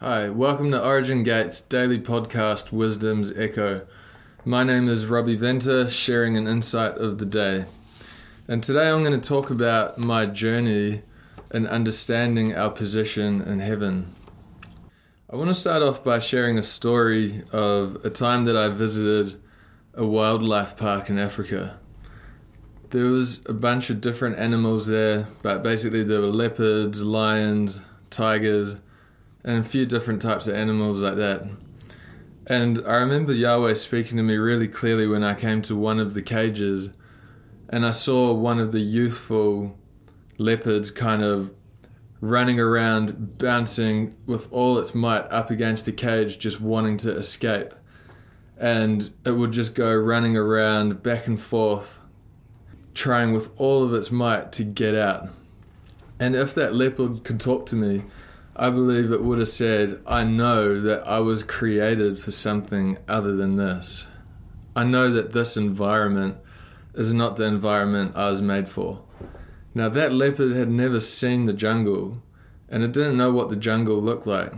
Hi, welcome to Origin Gates daily podcast Wisdom's Echo. My name is Robbie Venter, sharing an insight of the day. And today I'm going to talk about my journey in understanding our position in heaven. I want to start off by sharing a story of a time that I visited a wildlife park in Africa. There was a bunch of different animals there, but basically there were leopards, lions, tigers, and a few different types of animals like that. And I remember Yahweh speaking to me really clearly when I came to one of the cages and I saw one of the youthful leopards kind of running around, bouncing with all its might up against the cage, just wanting to escape. And it would just go running around back and forth, trying with all of its might to get out. And if that leopard could talk to me, I believe it would have said, I know that I was created for something other than this. I know that this environment is not the environment I was made for. Now, that leopard had never seen the jungle, and it didn't know what the jungle looked like,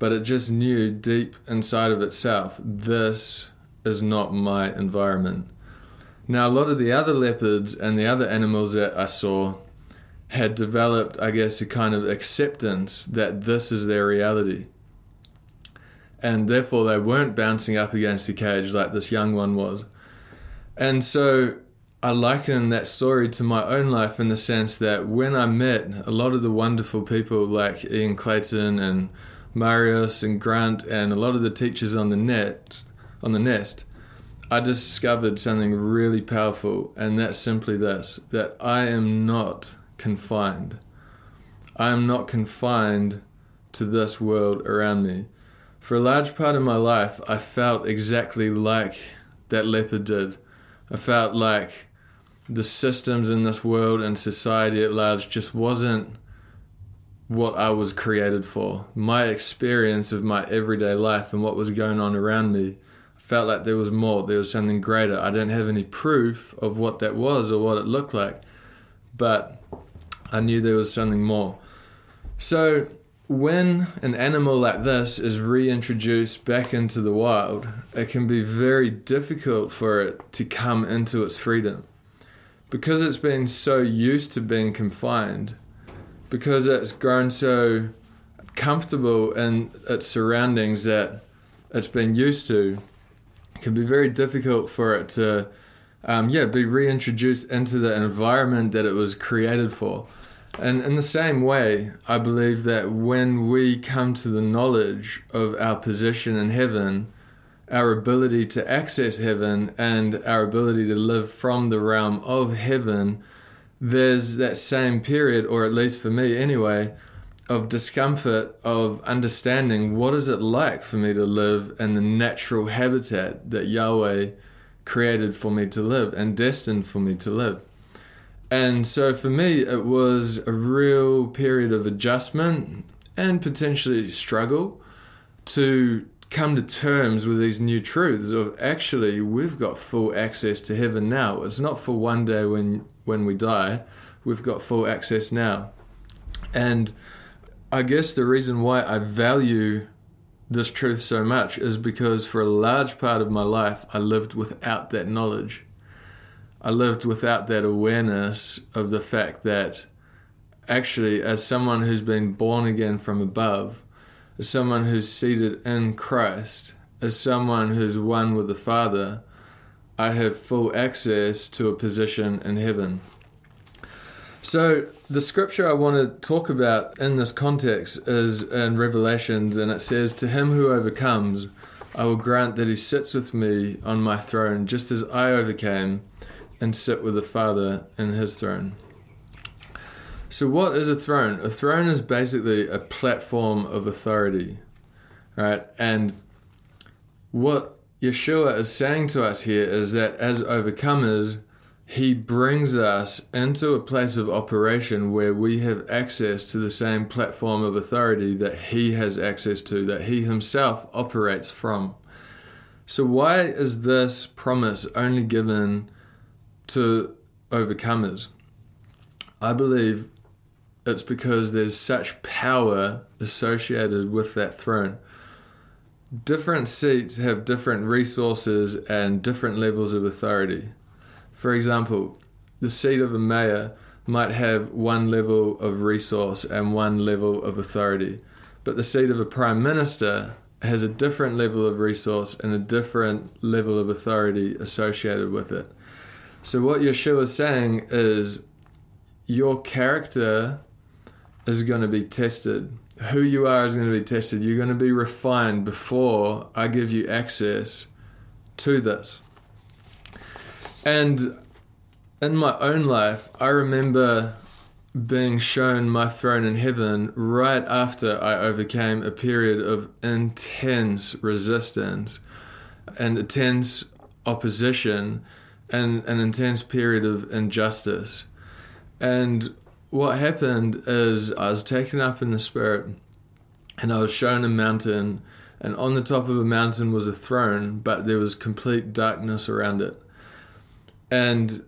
but it just knew deep inside of itself, this is not my environment. Now, a lot of the other leopards and the other animals that I saw had developed, I guess, a kind of acceptance that this is their reality. And therefore, they weren't bouncing up against the cage like this young one was. And so, I liken that story to my own life in the sense that when I met a lot of the wonderful people like Ian Clayton and Marius and Grant and a lot of the teachers on the net, on the nest, I discovered something really powerful, and that's simply this: that I am not confined. I am not confined to this world around me. For a large part of my life, I felt exactly like that leopard did. I felt like the systems in this world and society at large just wasn't what I was created for. My experience of my everyday life and what was going on around me felt like there was more, there was something greater. I didn't have any proof of what that was or what it looked like, but I knew there was something more. So, when an animal like this is reintroduced back into the wild, it can be very difficult for it to come into its freedom. Because it's been so used to being confined, because it's grown so comfortable in its surroundings that it's been used to, it can be very difficult for it to, um, yeah, be reintroduced into the environment that it was created for. And in the same way, I believe that when we come to the knowledge of our position in heaven, our ability to access heaven, and our ability to live from the realm of heaven, there's that same period, or at least for me anyway, of discomfort of understanding what is it like for me to live in the natural habitat that Yahweh created for me to live and destined for me to live. And so for me, it was a real period of adjustment and potentially struggle to come to terms with these new truths of actually we've got full access to heaven now. It's not for one day when when we die. We've got full access now. And I guess the reason why I value this truth so much is because for a large part of my life I lived without that knowledge. I lived without that awareness of the fact that actually, as someone who's been born again from above, as someone who's seated in Christ, as someone who's one with the Father, I have full access to a position in heaven. So, the scripture I want to talk about in this context is in Revelations, and it says, To him who overcomes, I will grant that he sits with me on my throne, just as I overcame and sit with the Father in his throne. So, what is a throne? A throne is basically a platform of authority, right? And what Yeshua is saying to us here is that as overcomers, he brings us into a place of operation where we have access to the same platform of authority that he has access to, that he himself operates from. So, why is this promise only given to overcomers. I believe it's because there's such power associated with that throne. Different seats have different resources and different levels of authority. For example, the seat of a mayor might have one level of resource and one level of authority, but the seat of a prime minister has a different level of resource and a different level of authority associated with it. So, what Yeshua is saying is your character is going to be tested. Who you are is going to be tested. You're going to be refined before I give you access to this. And in my own life, I remember being shown my throne in heaven right after I overcame a period of intense resistance and intense opposition and an intense period of injustice. And what happened is I was taken up in the spirit and I was shown a mountain, and on the top of a mountain was a throne, but there was complete darkness around it. And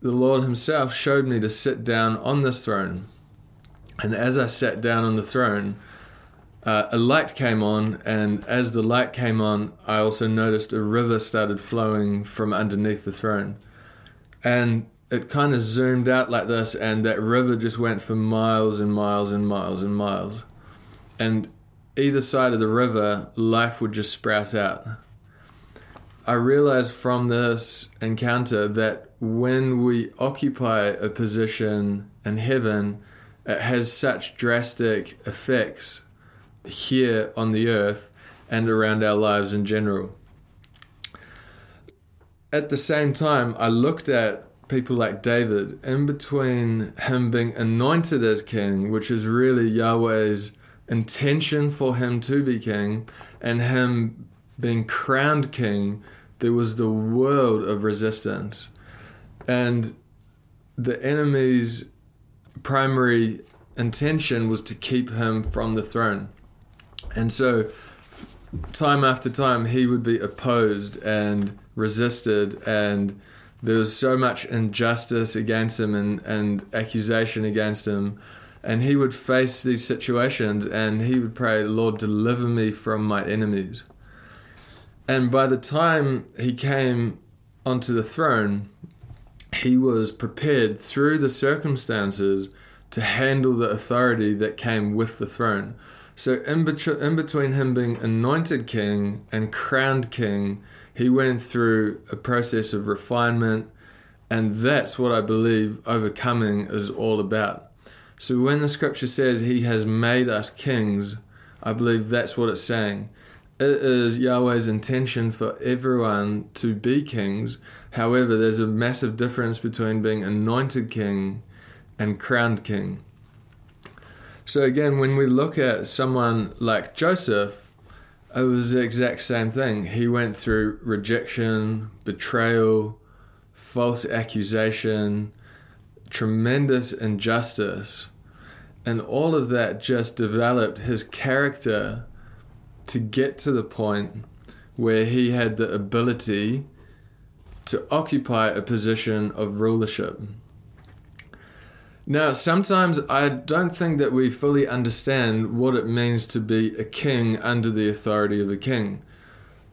the Lord Himself showed me to sit down on this throne. And as I sat down on the throne, uh, a light came on, and as the light came on, I also noticed a river started flowing from underneath the throne. And it kind of zoomed out like this, and that river just went for miles and miles and miles and miles. And either side of the river, life would just sprout out. I realized from this encounter that when we occupy a position in heaven, it has such drastic effects here on the earth and around our lives in general. At the same time, I looked at people like David in between him being anointed as king, which is really Yahweh's intention for him to be king, and him being crowned king, there was the world of resistance. And the enemy's primary intention was to keep him from the throne. And so, time after time, he would be opposed and resisted, and there was so much injustice against him and, and accusation against him. And he would face these situations and he would pray, Lord, deliver me from my enemies. And by the time he came onto the throne, he was prepared through the circumstances to handle the authority that came with the throne. So, in, between, in between him being anointed king and crowned king, he went through a process of refinement, and that's what I believe overcoming is all about. So, when the scripture says he has made us kings, I believe that's what it's saying it is Yahweh's intention for everyone to be kings. However, there's a massive difference between being anointed king and crowned king. So, again, when we look at someone like Joseph, it was the exact same thing. He went through rejection, betrayal, false accusation, tremendous injustice, and all of that just developed his character to get to the point where he had the ability to occupy a position of rulership. Now, sometimes I don't think that we fully understand what it means to be a king under the authority of a king.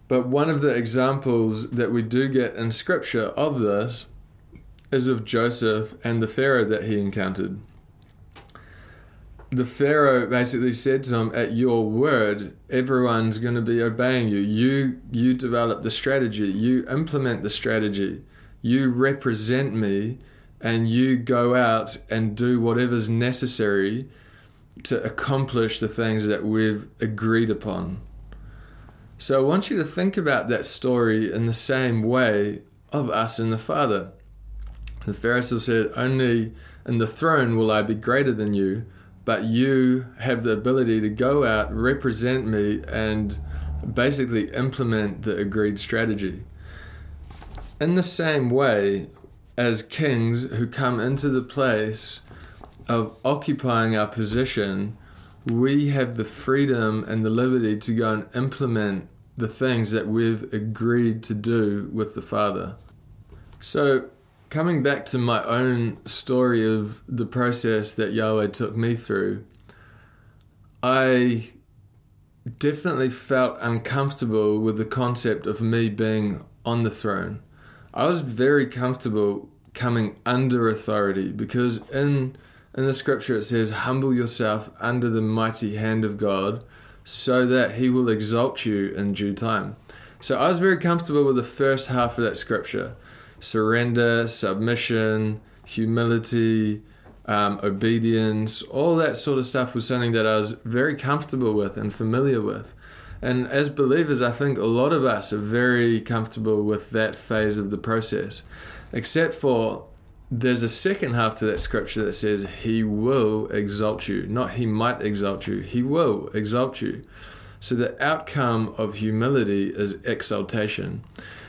But one of the examples that we do get in scripture of this is of Joseph and the Pharaoh that he encountered the Pharaoh basically said to him, "At your word, everyone's going to be obeying you. You you develop the strategy. You implement the strategy. You represent me, and you go out and do whatever's necessary to accomplish the things that we've agreed upon." So I want you to think about that story in the same way of us and the Father. The Pharaoh said, "Only in the throne will I be greater than you." but you have the ability to go out, represent me, and basically implement the agreed strategy. In the same way, as kings who come into the place of occupying our position, we have the freedom and the liberty to go and implement the things that we've agreed to do with the Father. So, coming back to my own story of the process that Yahweh took me through, I definitely felt uncomfortable with the concept of me being on the throne. I was very comfortable coming under authority because in in the scripture it says humble yourself under the mighty hand of God so that he will exalt you in due time. So I was very comfortable with the first half of that scripture. Surrender, submission, humility, um, obedience, all that sort of stuff was something that I was very comfortable with and familiar with. And as believers, I think a lot of us are very comfortable with that phase of the process, except for there's a second half to that scripture that says, He will exalt you. Not He might exalt you, He will exalt you. So the outcome of humility is exaltation.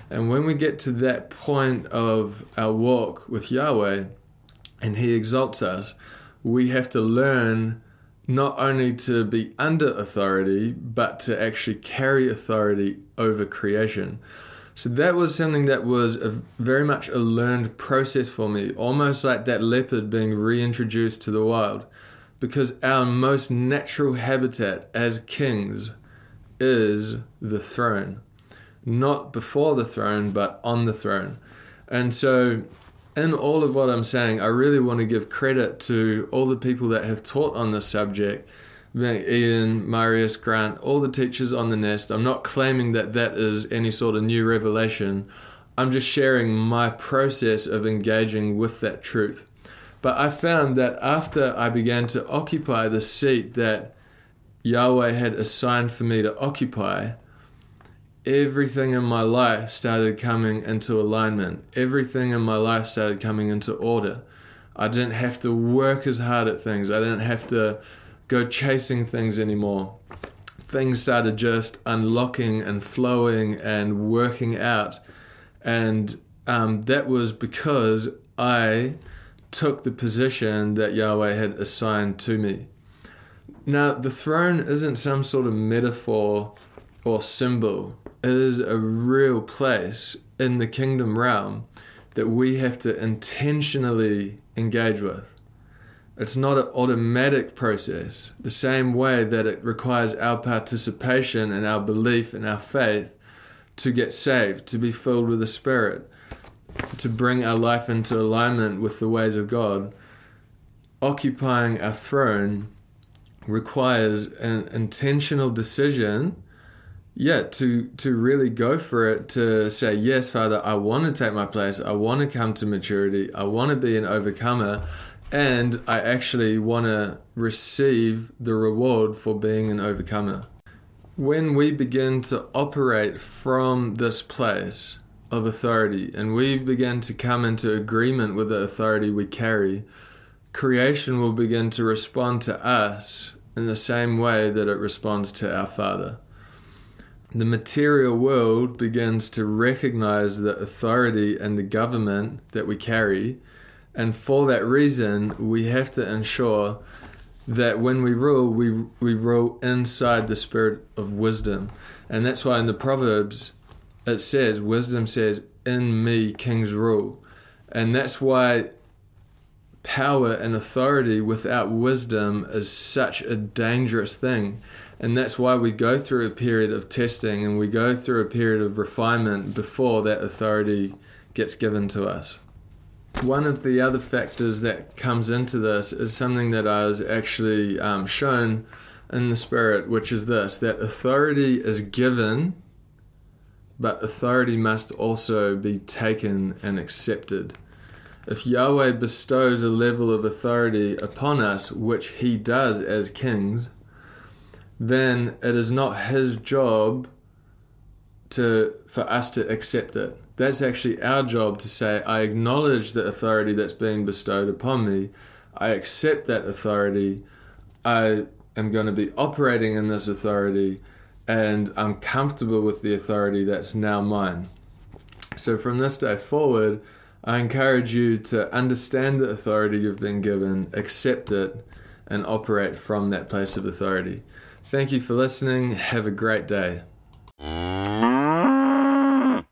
And when we get to that point of our walk with Yahweh, and He exalts us, we have to learn not only to be under authority, but to actually carry authority over creation. So that was something that was a, very much a learned process for me, almost like that leopard being reintroduced to the wild. Because our most natural habitat as kings is the throne. Not before the throne, but on the throne. And so in all of what I'm saying, I really want to give credit to all the people that have taught on this subject. Ian, Marius, Grant, all the teachers on the nest. I'm not claiming that that is any sort of new revelation. I'm just sharing my process of engaging with that truth. But I found that after I began to occupy the seat that Yahweh had assigned for me to occupy, everything in my life started coming into alignment. Everything in my life started coming into order. I didn't have to work as hard at things. I didn't have to go chasing things anymore. Things started just unlocking and flowing and working out. And um, that was because I took the position that Yahweh had assigned to me. Now, the throne isn't some sort of metaphor or symbol it is a real place in the kingdom realm that we have to intentionally engage with. It's not an automatic process, the same way that it requires our participation and our belief and our faith to get saved, to be filled with the Spirit, to bring our life into alignment with the ways of God. Occupying our throne requires an intentional decision yeah to to really go for it to say yes father i want to take my place. I want to come to maturity. I want to be an overcomer. And i actually want to receive the reward for being an overcomer. When we begin to operate from this place of authority and we begin to come into agreement with the authority we carry creation will begin to respond to us in the same way that it responds to our father the material world begins to recognize the authority and the government that we carry. And for that reason, we have to ensure that when we rule, we, we rule inside the spirit of wisdom. And that's why in the Proverbs, it says, Wisdom says, In me kings rule. And that's why power and authority without wisdom is such a dangerous thing and that's why we go through a period of testing and we go through a period of refinement before that authority gets given to us. One of the other factors that comes into this is something that I was actually um, shown in the Spirit, which is this that authority is given, but authority must also be taken and accepted. If Yahweh bestows a level of authority upon us, which He does as kings, then it is not his job to for us to accept it. That's actually our job to say, I acknowledge the authority that's being bestowed upon me. I accept that authority. I am going to be operating in this authority and I'm comfortable with the authority that's now mine. So from this day forward, I encourage you to understand the authority you've been given, accept it, and operate from that place of authority. Thank you for listening. Have a great day.